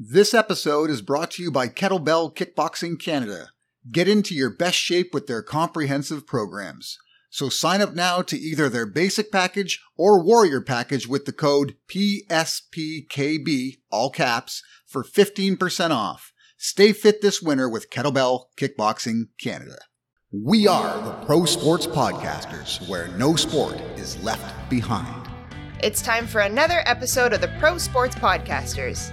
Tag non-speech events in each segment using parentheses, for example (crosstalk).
This episode is brought to you by Kettlebell Kickboxing Canada. Get into your best shape with their comprehensive programs. So sign up now to either their basic package or warrior package with the code PSPKB, all caps, for 15% off. Stay fit this winter with Kettlebell Kickboxing Canada. We are the Pro Sports Podcasters, where no sport is left behind. It's time for another episode of the Pro Sports Podcasters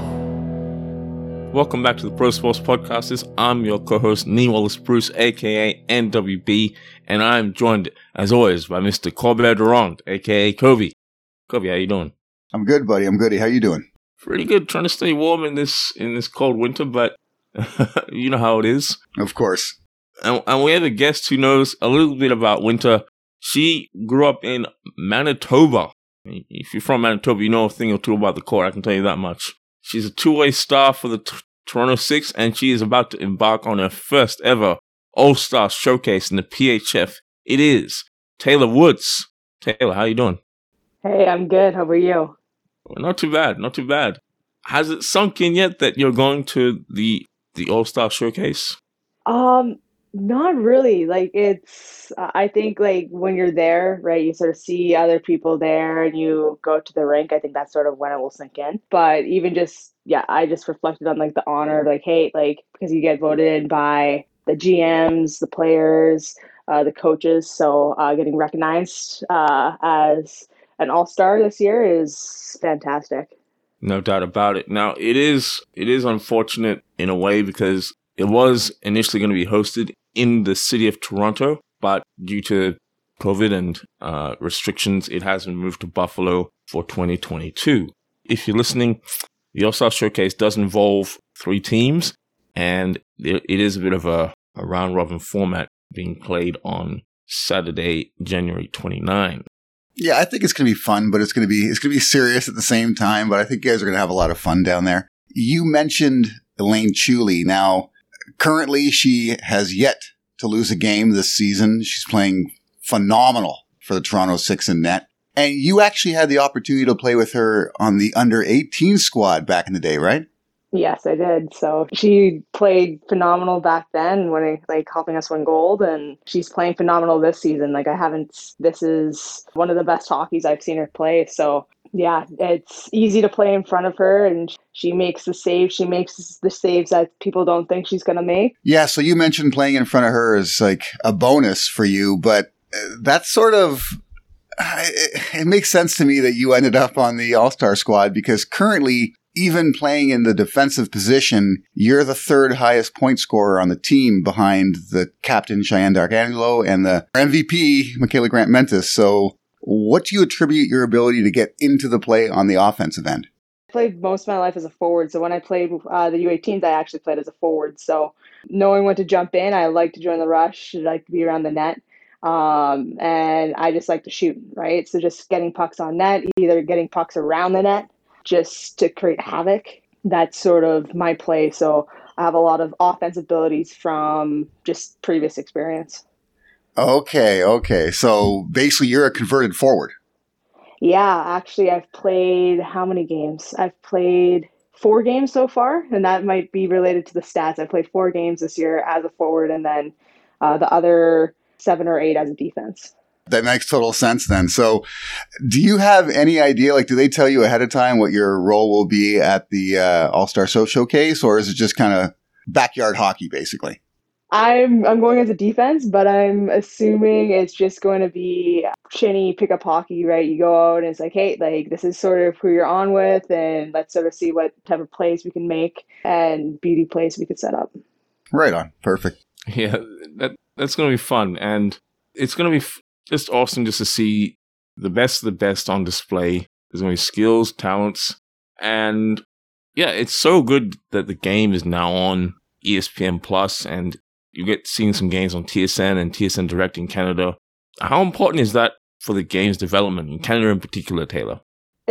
Welcome back to the Pro Sports Podcasters. I'm your co-host, Nee Wallace Bruce, aka NWB, and I'm joined, as always, by Mr. Corbett Durand, aka Kobe. Kobe, how you doing? I'm good, buddy. I'm good. How you doing? Pretty good. Trying to stay warm in this in this cold winter, but (laughs) you know how it is. Of course. And, and we have a guest who knows a little bit about winter. She grew up in Manitoba. If you're from Manitoba, you know a thing or two about the court. I can tell you that much. She's a two-way star for the t- Toronto Six, and she is about to embark on her first ever All-Star showcase in the PHF. It is Taylor Woods. Taylor, how you doing? Hey, I'm good. How are you? Not too bad. Not too bad. Has it sunk in yet that you're going to the the All Star showcase? Um, not really. Like it's uh, I think like when you're there, right, you sort of see other people there and you go to the rink. I think that's sort of when it will sink in. But even just yeah, I just reflected on like the honor, of like hey, like because you get voted in by the GMs, the players, uh, the coaches. So uh, getting recognized uh, as an all star this year is fantastic. No doubt about it. Now it is it is unfortunate in a way because it was initially going to be hosted in the city of Toronto, but due to COVID and uh, restrictions, it has been moved to Buffalo for 2022. If you're listening, the All Star Showcase does involve three teams, and it is a bit of a, a round robin format being played on Saturday, January 29. Yeah, I think it's going to be fun, but it's going to be it's going to be serious at the same time. But I think you guys are going to have a lot of fun down there. You mentioned Elaine Chuli. Now, currently, she has yet to lose a game this season. She's playing phenomenal for the Toronto Six in net. And you actually had the opportunity to play with her on the under 18 squad back in the day, right? Yes, I did. So she played phenomenal back then, winning like helping us win gold, and she's playing phenomenal this season. Like I haven't. This is one of the best hockeys I've seen her play. So yeah, it's easy to play in front of her, and she makes the saves. She makes the saves that people don't think she's gonna make. Yeah. So you mentioned playing in front of her is like a bonus for you, but uh, that's sort of it, makes sense to me that you ended up on the All Star squad because currently even playing in the defensive position, you're the third highest point scorer on the team behind the captain Shiann Darkangelo and the MVP Mikyla Grant-Mentis. So, what do you attribute your ability to get into the play on the offensive end? I played most of my life as a forward. So when I played uh, the U18s, I actually played as a forward. So knowing when to jump in, I like to join the rush. I like to be around the net. Um, and I just like to shoot, right? So just getting pucks on net, either getting pucks around the net just to create havoc. That's sort of my play. So I have a lot of offensive abilities from just previous experience. Okay, okay. So basically, you're a converted forward. Yeah, actually, I've played how many games? I've played four games so far, and that might be related to the stats. I played four games this year as a forward, and then uh, the other seven or eight as a defense. That makes total sense then. So, do you have any idea? Like, do they tell you ahead of time what your role will be at the uh, All Star Show Showcase, or is it just kind of backyard hockey, basically? I'm I'm going as a defense, but I'm assuming it's just going to be shinny pickup hockey, right? You go out and it's like, hey, like this is sort of who you're on with, and let's sort of see what type of plays we can make and beauty plays we could set up. Right on, perfect. (laughs) Yeah, that that's going to be fun, and it's going to be f- just awesome just to see the best of the best on display. There's going to be skills, talents, and yeah, it's so good that the game is now on ESPN Plus, and you get seeing some games on TSN and TSN Direct in Canada. How important is that for the game's development in Canada in particular, Taylor?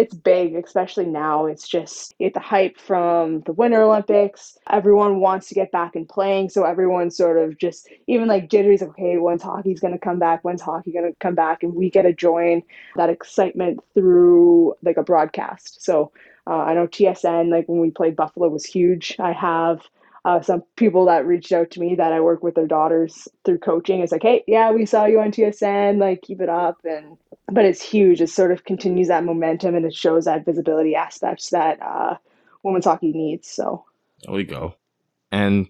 it's big, especially now. It's just you the hype from the Winter Olympics. Everyone wants to get back and playing, so everyone's sort of just even like jittery's okay, when's hockey's gonna come back? When's hockey gonna come back? And we get to join that excitement through like a broadcast. So uh, I know TSN, like when we played Buffalo, was huge. I have uh, some people that reached out to me that I work with their daughters through coaching. It's like, hey, yeah, we saw you on TSN, like keep it up, and but it's huge. It sort of continues that momentum and it shows that visibility aspects that uh, women's hockey needs. So there we go, and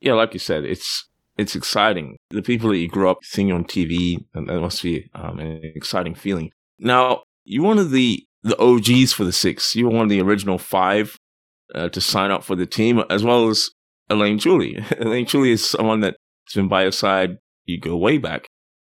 yeah, like you said, it's it's exciting. The people that you grew up seeing on TV, and that must be um, an exciting feeling. Now, you're one of the the OGs for the six. You were one of the original five uh, to sign up for the team, as well as Elaine Chuli. (laughs) Elaine Chuli is someone that's been by your side. You go way back.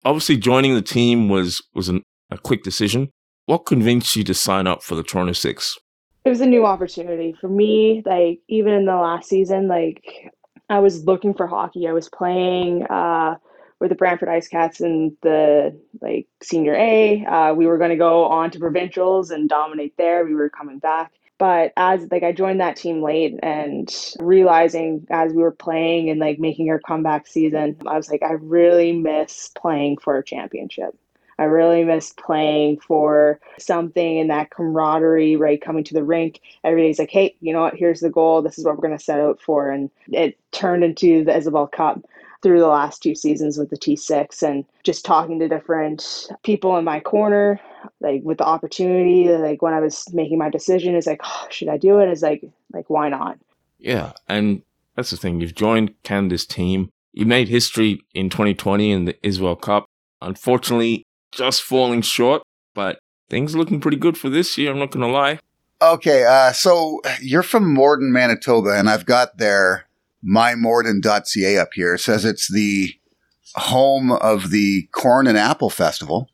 Obviously, joining the team was was an, a quick decision. What convinced you to sign up for the Toronto Six? It was a new opportunity for me. Like even in the last season, like I was looking for hockey. I was playing uh, with the Brantford Ice Cats in the like senior A. Uh, we were going to go on to provincials and dominate there. We were coming back but as like I joined that team late and realizing as we were playing and like making our comeback season, I was like, I really miss playing for a championship. I really miss playing for something and that camaraderie, right? Coming to the rink, everybody's like, hey, you know what? Here's the goal. This is what we're going to set out for. And it turned into the Isobel Cup through the last two seasons with the T6 and just talking to different people in my corner, like with the opportunity, like when I was making my decision, is like, oh, should I do it? Is like, like why not? Yeah, and that's the thing. You've joined Canada's team. You made history in 2020 in the Isobel Cup. Unfortunately, just falling short, but things are looking pretty good for this year. I'm not going to lie. Okay, uh, so you're from Morden, Manitoba, and I've got their mymorden.ca up here. It says it's the home of the Corn and Apple Festival.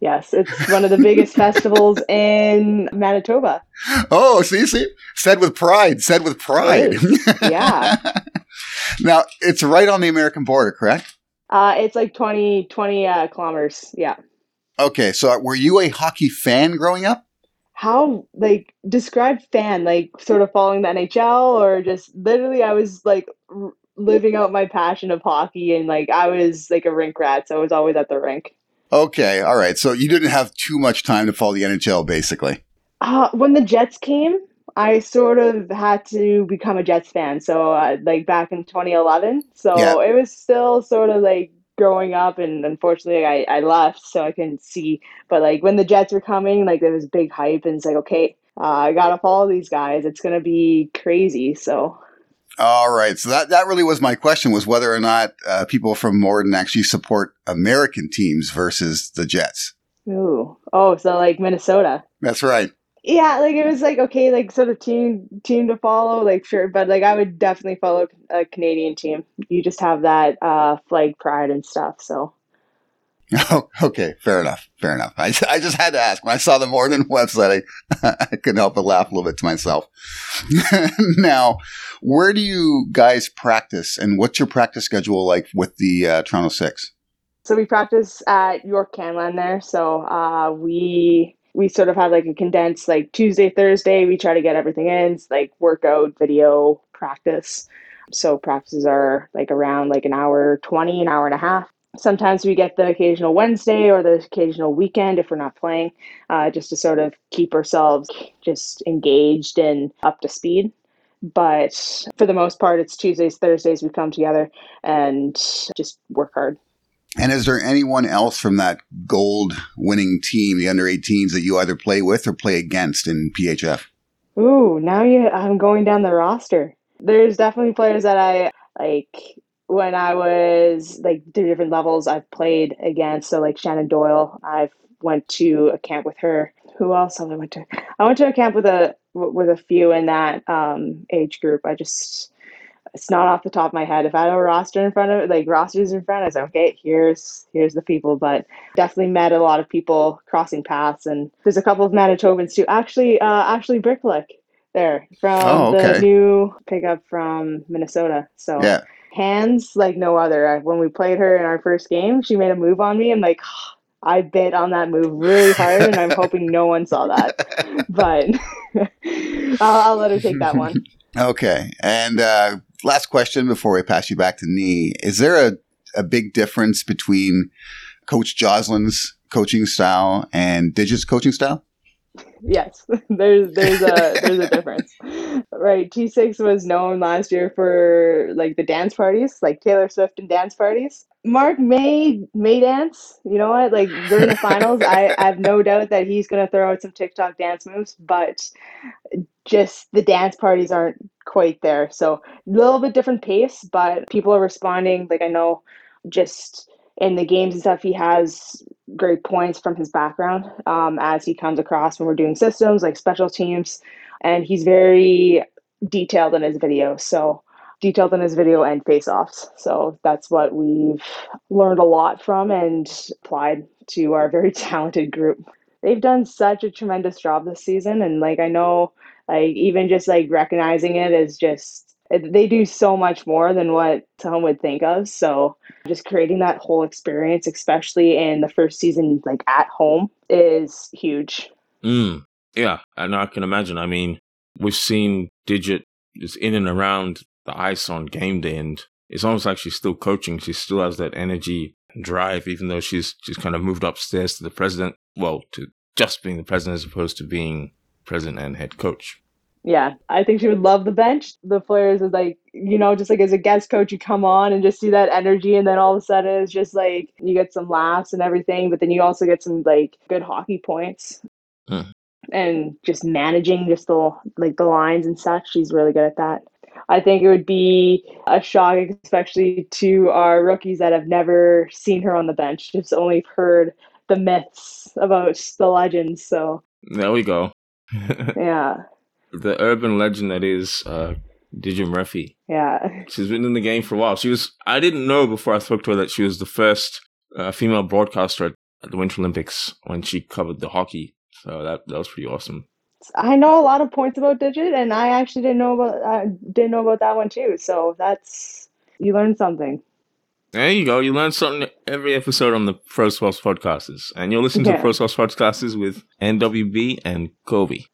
Yes, it's one of the biggest (laughs) festivals in Manitoba. Oh, see, see, said with pride, said with pride. Yeah. (laughs) now it's right on the American border, correct? Uh, it's like 20, 20 uh, kilometers. Yeah. Okay, so were you a hockey fan growing up? How like describe fan like sort of following the NHL or just literally I was like r- living out my passion of hockey and like I was like a rink rat, so I was always at the rink. Okay, all right. So you didn't have too much time to follow the NHL, basically. Uh, when the Jets came, I sort of had to become a Jets fan. So, uh, like back in 2011. So Yeah. it was still sort of like growing up, and unfortunately, I, I left, so I couldn't see. But like when the Jets were coming, like there was big hype, and it's like, okay, uh, I gotta follow these guys. It's gonna be crazy. So All right. So that, that really was my question was whether or not uh, people from Morden actually support American teams versus the Jets. Ooh. Oh, so like Minnesota. That's right. Yeah, like it was like okay, like sort of team team to follow, like sure, but like I would definitely follow a Canadian team. You just have that uh flag pride and stuff. So Oh, (laughs) okay. Fair enough. Fair enough. I, I just had to ask. When I saw the Morden website, I, (laughs) I couldn't help but laugh a little bit to myself. (laughs) now, where do you guys practice and what's your practice schedule like with the uh, Toronto Six? so we practice at York Canlan there. So uh we we sort of have like a condensed like Tuesday, Thursday, we try to get everything in, like workout, video, practice. So practices are like around like an hour 20, an hour and a half. Sometimes we get the occasional Wednesday or the occasional weekend if we're not playing, uh, just to sort of keep ourselves just engaged and up to speed. But for the most part, it's Tuesdays, Thursdays we come together and just work hard. And is there anyone else from that gold winning team, the under 18s, that you either play with or play against in PHF? Ooh, now you I'm going down the roster. There's definitely players that I like when I was like the different levels I've played against. So like Shannon Doyle, I've went to a camp with her. Who else have I went to? I went to a camp with a with a few in that um, age group. I just it's not off the top of my head. If I had a roster in front of it, like rosters in front, I said, okay, here's here's the people. But definitely met a lot of people crossing paths, and there's a couple of Manitobans too. Actually, uh, Ashleigh Brykaliuk, there from Oh, okay. the new pickup from Minnesota. So Yeah. hands like no other. When we played her in our first game, she made a move on me. and like, (sighs) I bit on that move really hard, and I'm (laughs) hoping no one saw that. But (laughs) I'll, I'll let her take that one. (laughs) Okay. And uh, last question before we pass you back to Nee. Is there a, a big difference between Coach Joslin's coaching style and Digit's coaching style? Yes, (laughs) there's there's a there's a difference, right? T6 was known last year for like the dance parties, like Taylor Swift and dance parties. Mark may may dance. You know what? Like during the finals, I, I have no doubt that he's gonna throw out some TikTok dance moves, but just the dance parties aren't quite there. So a little bit different pace, but people are responding. Like I know, just in the games and stuff, he has great points from his background um, as he comes across when we're doing systems like special teams, and he's very detailed in his video. So detailed in his video and face offs. So that's what we've learned a lot from and applied to our very (laughs) talented group. They've done such a tremendous job this season, and like I know, like even just like recognizing it is just they do so much more than what someone would think of. So just creating that whole experience, especially in the first season, like at home, is huge. Mm, yeah, and I can imagine. I mean, we've seen Digit is in and around the ice on game day, and it's almost like she's still coaching. She still has that energy and drive, even though she's she's kind of moved upstairs to the president. Well, to just being the president as opposed to being president and head coach. Yeah, I think she would love the bench. The players is like, you know, just like as a guest coach, you come on and just see that energy, and then all of a sudden it's just like you get some laughs and everything, but then you also get some like good hockey points. Hmm. And just managing just the like the lines and such, she's really good at that. I think it would be a shock, especially to our rookies that have never seen her on the bench, just only heard the myths about the legends. So There we go. (laughs) yeah, the urban legend that is uh, Murphy. yeah. She's been in the game for a while. She was. I didn't know before I spoke to her that she was the first uh, female broadcaster at, at the Winter Olympics when she covered the hockey. So that that was pretty awesome. I know a lot of points about Digit, and I actually didn't know about uh, didn't know about that one too. So that's you learned something. There you go. You learn something every episode on the Pro Sports Podcasters. And you'll listen to Yeah. the Pro Sports Podcasters with NWB and Kobe.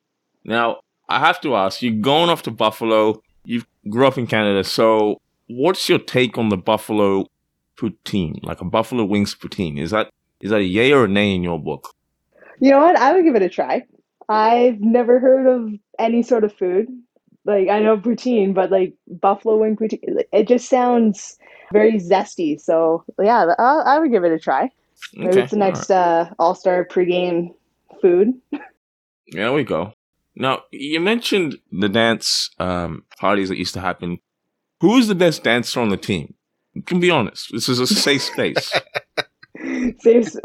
Now, I have to ask, you're going off to Buffalo. You grew up in Canada. So, what's your take on the Buffalo poutine? Like a Buffalo Wings poutine? Is that is that a yay or a nay in your book? You know what? I would give it a try. I've never heard of any sort of food. Like I know poutine, but like buffalo wing poutine, it just sounds very zesty. So yeah, I, I would give it a try. Maybe it's the all right. next uh, All Star pregame food. There we go. Now, you mentioned the dance um, parties that used to happen. Who is the best dancer on the team? You can be honest. This is a safe space. (laughs) Safe-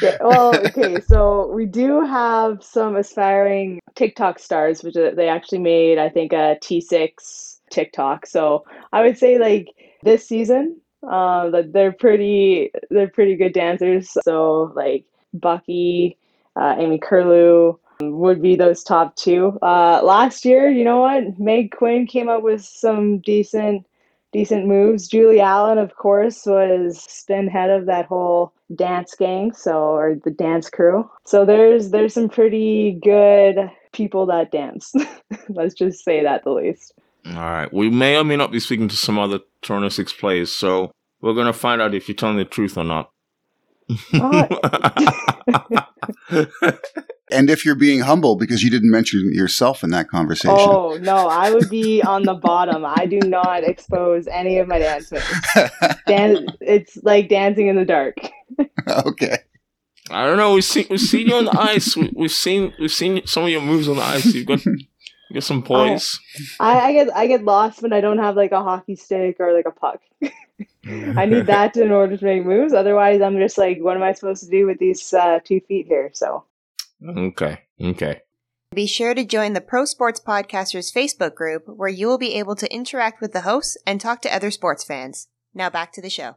yeah, well, okay, so we do have some aspiring TikTok stars, which uh, they actually made, I think, a T6 TikTok. So I would say like this season, uh, they're pretty, they're pretty good dancers. So like Bucky, uh, Amy Curlew would be those top two. Uh, last year, you know what, Meg Quinn came up with some decent decent moves. Julie Allen, of course, was spin head of that whole dance gang, so or the dance crew. So there's there's some pretty good people that dance. (laughs) Let's just say that the least. All right. We may or may not be speaking to some other Toronto Six players, so we're gonna find out if you're telling the truth or not. (laughs) (laughs) And if you're being humble because you didn't mention yourself in that conversation. Oh no, I would be on the bottom. I do not expose any of my dance moves. (laughs) Dan- it's like dancing in the dark. okay. I don't know. We've seen we've seen you on the ice. We, we've seen we've seen some of your moves on the ice. You've got you got some poise. (laughs) I, I get I get lost when I don't have like a hockey stick or like a puck. (laughs) I need that in order to make moves. Otherwise, I'm just like, what am I supposed to do with these uh, two feet here? So, Okay. Okay. Be sure to join the Pro Sports Podcasters Facebook group where you will be able to interact with the hosts and talk to other sports fans. Now back to the show.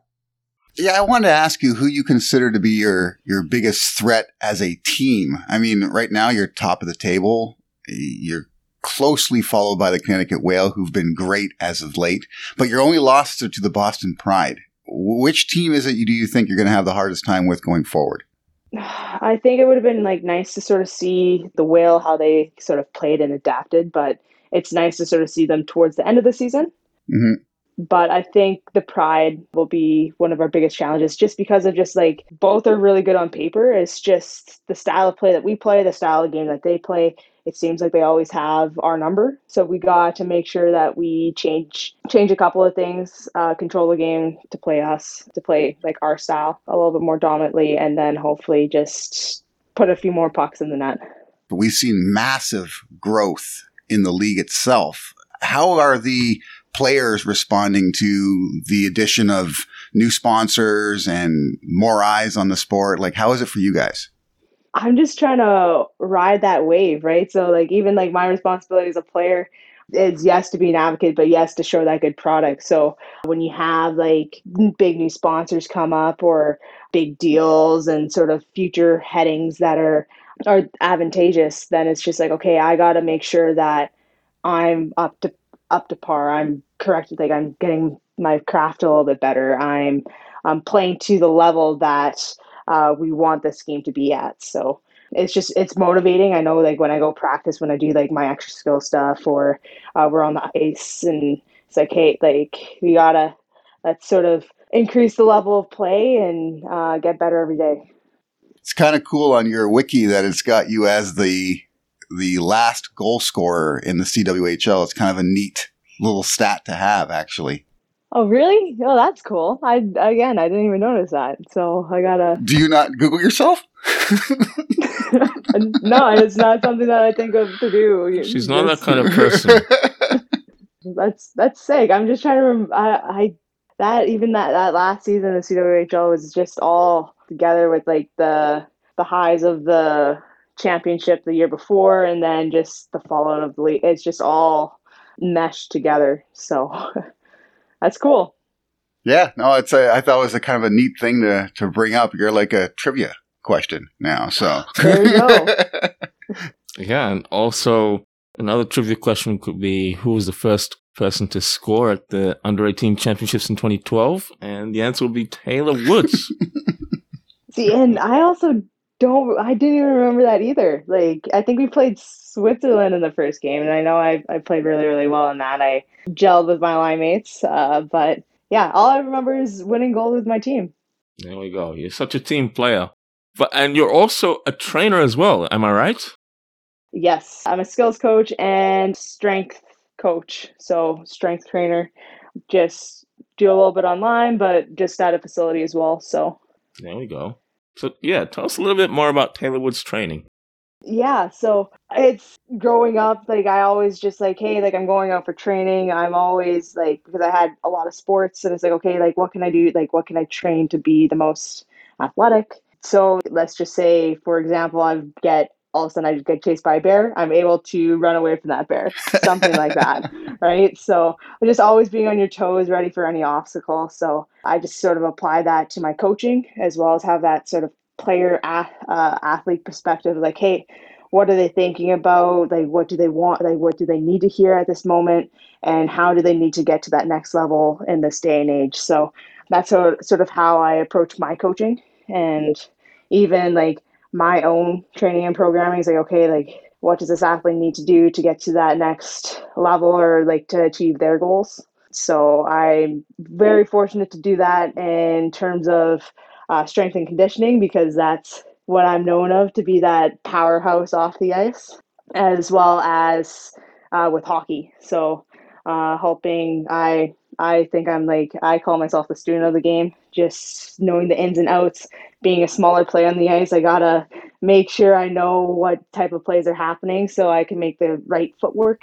Yeah, I wanted to ask you who you consider to be your your biggest threat as a team. I mean, right now you're top of the table. You're closely followed by the Connecticut Whale, who've been great as of late. But your only losses are to the Boston Pride. Which team is it you do you think you're going to have the hardest time with going forward? I think it would have been like nice to sort of see the Whale how they sort of played and adapted, but it's nice to sort of see them towards the end of the season. Mm-hmm. But I think the Pride will be one of our biggest challenges just because of just like both are really good on paper. It's just the style of play that we play, the style of game that they play it seems like they always have our number. So we got to make sure that we change change a couple of things, uh, control the game to play us, to play like our style a little bit more dominantly, and then hopefully just put a few more pucks in the net. We've seen massive growth in the league itself. How are the players responding to the addition of new sponsors and more eyes on the sport? Like, how is it for you guys? I'm just trying to ride that wave, right? So like even like my responsibility as a player is yes to be an advocate, but yes to show that good product. So when you have like big new sponsors come up or big deals and sort of future headings that are are advantageous, then it's just like okay, I got to make sure that I'm up to up to par. I'm correct. Like I'm getting my craft a little bit better. I'm I'm playing to the level that uh, we want the scheme to be at. So it's just it's motivating. I know like when I go practice, when I do like my extra skill stuff, or uh, we're on the ice, and it's like, hey, like we gotta let's sort of increase the level of play and uh, get better every day. It's kind of cool on your wiki that it's got you as the the last goal scorer in the CWHL. It's kind of a neat little stat to have, actually. Oh, really? Oh, that's cool. I again, I didn't even notice that. So I gotta. Do you not Google yourself? (laughs) no, it's not something that I think of to do. She's not that kind of (laughs) person. that's that's sick. I'm just trying to. Rem- I, I that even that that last season of CWHL was just all together with like the the highs of the championship the year before, and then just the fallout of the league. It's just all meshed together. So. (laughs) that's cool. Yeah, no, it's a, I thought it was a kind of a neat thing to to bring up. You're like a trivia question now, so (laughs) there you go. (laughs) yeah, and also another trivia question could be who was the first person to score at the under 18 championships in 2012 and the answer would be taylor woods (laughs) see and i also don't i didn't even remember that either like i think we played switzerland in the first game and i know i, I played really really well in that i gelled with my line mates. Uh, but yeah, all I remember is winning gold with my team. There we go. You're such a team player. But and you're also a trainer as well, am I right? Yes. I'm a skills coach and strength coach. So strength trainer. Just do a little bit online, but just at a facility as well. So there we go. So yeah, tell us a little bit more about Taylor Woods training. Yeah so it's growing up like i always just like hey like i'm going out for training. I'm always like because i had a lot of sports and it's like okay like what can i do? Like what can i train to be the most athletic? So let's just say for example i get all of a sudden I get chased by a bear, I'm able to run away from that bear, something like that, (laughs) right? So just always being on your toes, ready for any obstacle. So I just sort of apply that to my coaching as well as have that sort of player uh, athlete perspective like hey what are they thinking about? Like what do they want? Like what do they need to hear at this moment? And how do they need to get to that next level in this day and age? So that's sort of how i approach my coaching. And even like my own training and programming is like okay like what does this athlete need to do to get to that next level or like to achieve their goals so i'm very fortunate to do that in terms of uh, strength and conditioning because that's what I'm known of to be that powerhouse off the ice, as well as uh, with hockey. So, uh, helping I I think I'm like I call myself the student of the game. Just knowing the ins and outs, being a smaller player on the ice, I gotta make sure I know what type of plays are happening so I can make the right footwork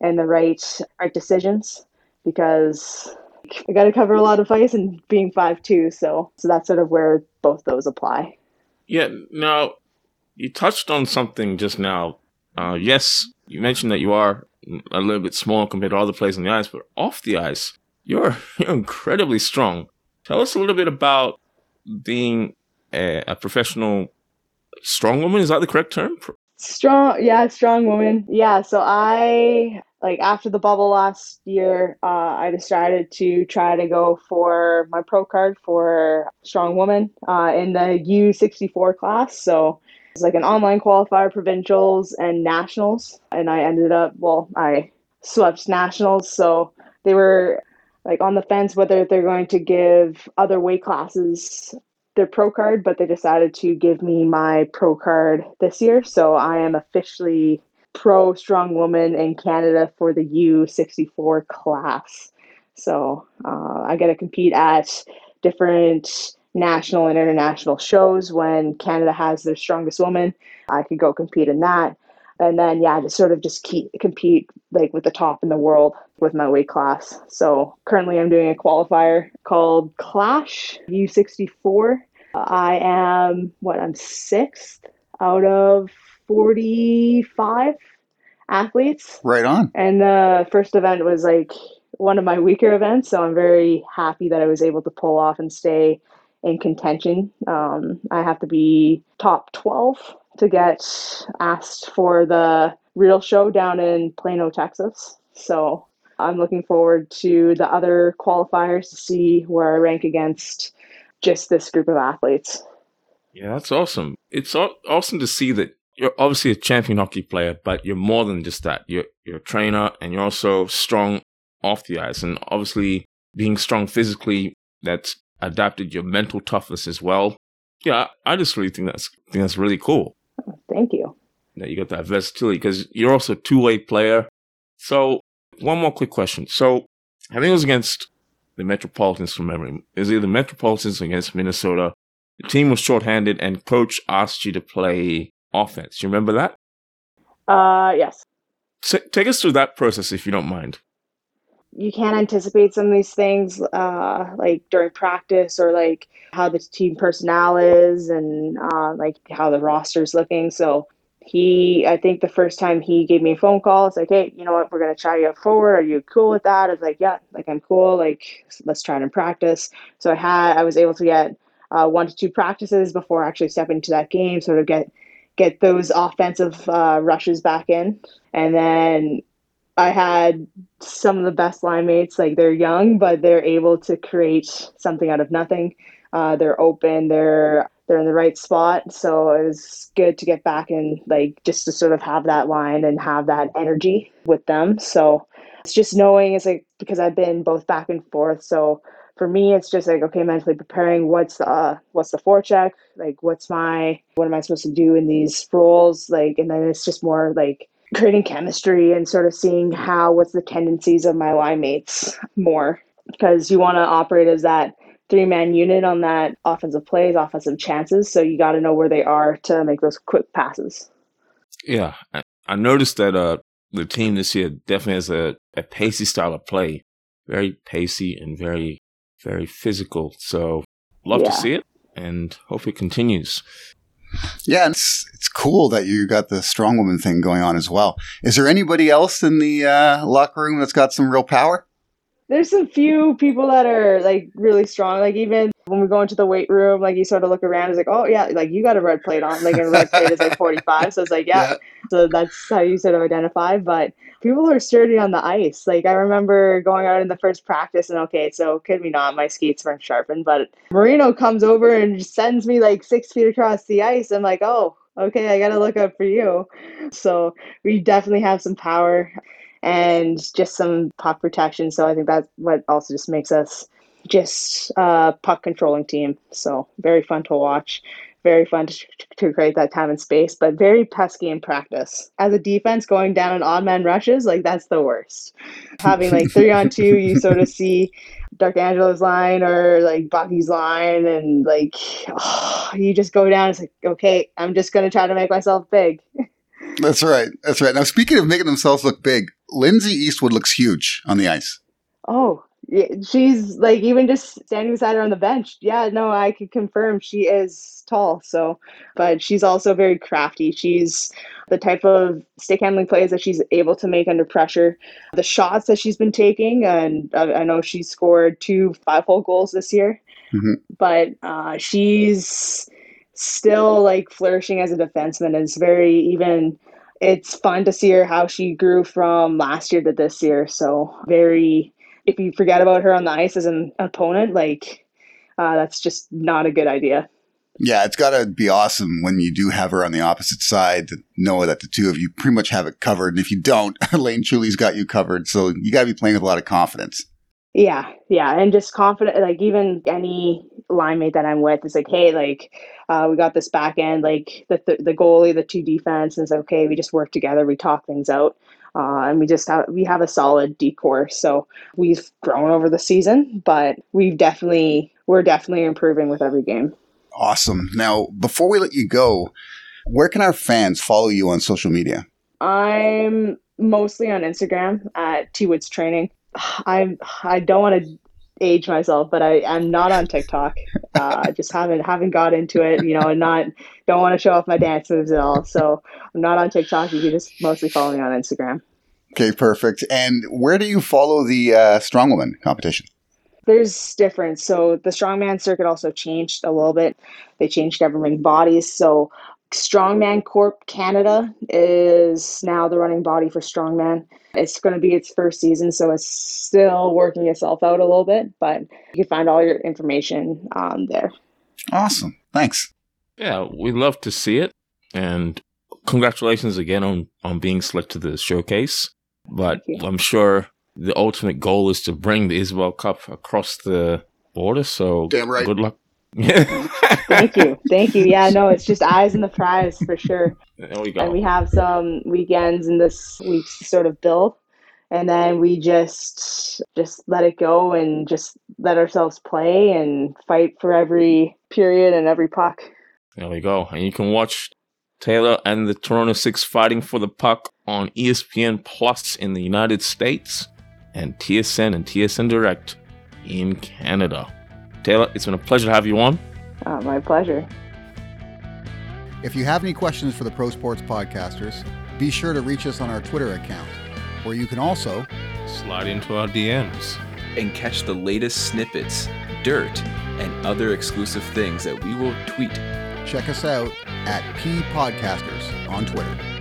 and the right right decisions because I got to cover a lot of ice and being five two, so so that's sort of where both those apply. Yeah. Now, you touched on something just now. Uh, yes, you mentioned that you are a little bit small compared to other players on the ice, but off the ice, you're (laughs) you're incredibly strong. Tell us a little bit about being a, a professional strong woman. Is that the correct term? Strong, yeah, strong woman. Yeah, so I like after the bubble last year, uh, I decided to try to go for my pro card for strong woman uh, in the U64 class. So it's like an online qualifier, provincials and nationals, and I ended up well, I swept nationals. So they were like on the fence whether they're going to give other weight classes their pro card, but they decided to give me my pro card this year. So I am officially pro strong woman in Canada for the U64 class. So uh, I get to compete at different national and international shows when Canada has their strongest woman. I could go compete in that. And then yeah, just sort of just keep compete like with the top in the world with my weight class. So currently I'm doing a qualifier called Clash U64. I am what I'm sixth out of 45 athletes. Right on. And the first event was like one of my weaker events, so I'm very happy that I was able to pull off and stay in contention. Um, I have to be top 12 to get asked for the real show down in Plano, Texas. So I'm looking forward to the other qualifiers to see where I rank against just this group of athletes. Yeah, that's awesome. It's awesome to see that you're obviously a champion hockey player, but you're more than just that. You're you're a trainer and you're also strong off the ice. And obviously being strong physically, that's adapted your mental toughness as well. Yeah, I just really think that's think that's really cool. You. Got that versatility because you're also a two way player. So one more quick question. So I think it was against the Metropolitans from memory. It was either Metropolitans against Minnesota. The team was shorthanded and coach asked you to play offense. You remember that? Uh, yes. So, take us through that process if you don't mind. You can't anticipate some of these things, uh, like during practice or like how the team personnel is and uh, like how the roster is looking. So he, I think the first time he gave me a phone call, it's like, hey, you know what, we're gonna try you forward. Are you cool with that? it's like, yeah, like I'm cool. Like let's try it in practice. So I had, I was able to get uh, one to two practices before actually stepping into that game, sort of get get those offensive uh, rushes back in. And then I had some of the best line mates. Like they're young, but they're able to create something out of nothing. Uh, they're open. They're they're in the right spot. So it was good to get back and like just to sort of have that line and have that energy with them. So it's just knowing it's like because I've been both back and forth. So for me, it's just like okay, mentally preparing. What's the uh, what's the forecheck? Like, what's my what am I supposed to do in these roles? Like, and then it's just more like creating chemistry and sort of seeing how what's the tendencies of my line mates more because you want to operate as that three man unit on that offensive plays, offensive chances. So you got to know where they are to make those quick passes. Yeah, I noticed that uh, the team this year definitely has a, a pacey style of play, very pacey and very very physical. So love yeah. to see it and hope it continues. Yeah, it's it's cool that you got the strong woman thing going on as well. Is there anybody else in the uh, locker room that's got some real power? There's a few people that are like really strong. Like even when we go into the weight room, like you sort of look around, it's like, oh yeah, like you got a red plate on. Like a red plate is like (laughs) 45, so it's like yeah. yeah. So that's how you sort of identify. But people are sturdy on the ice. Like I remember going out in the first practice, and okay, so could be not my skates weren't sharpened, but Marino comes over and sends me like six feet across the ice. I'm like, oh, okay, I gotta look up for you. So we definitely have some power and just some puck protection. So I think that's what also just makes us just a puck controlling team. So very fun to watch. Very fun to, to create that time and space, but very pesky in practice. As a defense, going down in odd man rushes, like that's the worst. Having like three on two, you sort of see Darkangelo's line or like Bucky's line, and like oh, (sighs) you just go down. It's like, okay, I'm just gonna try to make myself big. That's right. That's right. Now, speaking of making themselves look big, Lindsay Eastwood looks huge on the ice. Oh, yeah, she's like even just standing beside her on the bench. Yeah, no, I can confirm she is tall. So, but she's also very crafty. She's the type of stick handling plays that she's able to make under pressure. The shots that she's been taking, and I, I know she's scored two five hole goals this year. Mm-hmm. But uh, she's still like flourishing as a defenseman. It's very even. It's fun to see her how she grew from last year to this year. So very. If you forget about her on the ice as an opponent, like uh, that's just not a good idea. Yeah, it's got to be awesome when you do have her on the opposite side to know that the two of you pretty much have it covered. And if you don't, (laughs) Elaine Chuli's got you covered. So you got to be playing with a lot of confidence. Yeah, yeah, and just confident. Like even any line mate that I'm with is like, hey, like uh, we got this back end, like the, the the goalie, the two defense, and it's okay. We just work together. We talk things out, uh, and we just have we have a solid decor. So we've grown over the season, but we've definitely we're definitely improving with every game. Awesome. Now, before we let you go, where can our fans follow you on social media? I'm mostly on Instagram at T Woods Training. I'm I don't want to age myself, but I am not on TikTok. Uh, just haven't haven't got into it, you know, and not don't want to show off my dance moves at all. So I'm not on TikTok. You can just mostly follow me on Instagram. Okay, perfect. And where do you follow the uh, strongwoman competition? there's difference. So the strongman circuit also changed a little bit. They changed governing bodies. So Strongman Corp Canada is now the running body for Strongman. It's going to be its first season, so it's still working itself out a little bit, but you can find all your information um, there. Awesome. Thanks. Yeah, we love to see it. And congratulations again on, on being selected to the showcase. But I'm sure the ultimate goal is to bring the Isobel Cup across the border. So damn right. Good luck. (laughs) Thank you. Thank you. Yeah, no, it's just eyes on the prize for sure. There we go. And we have some weekends in this week sort of build. And then we just just let it go and just let ourselves play and fight for every period and every puck. There we go. And you can watch Taylor and the Toronto Six fighting for the puck on ESPN Plus in the United States and TSN and TSN Direct in Canada. Taylor, it's been a pleasure to have you on. Uh, my pleasure. If you have any questions for the Pro Sports Podcasters, be sure to reach us on our Twitter account, where you can also slide into our DMs and catch the latest snippets, dirt, and other exclusive things that we will tweet. Check us out at P Podcasters on Twitter.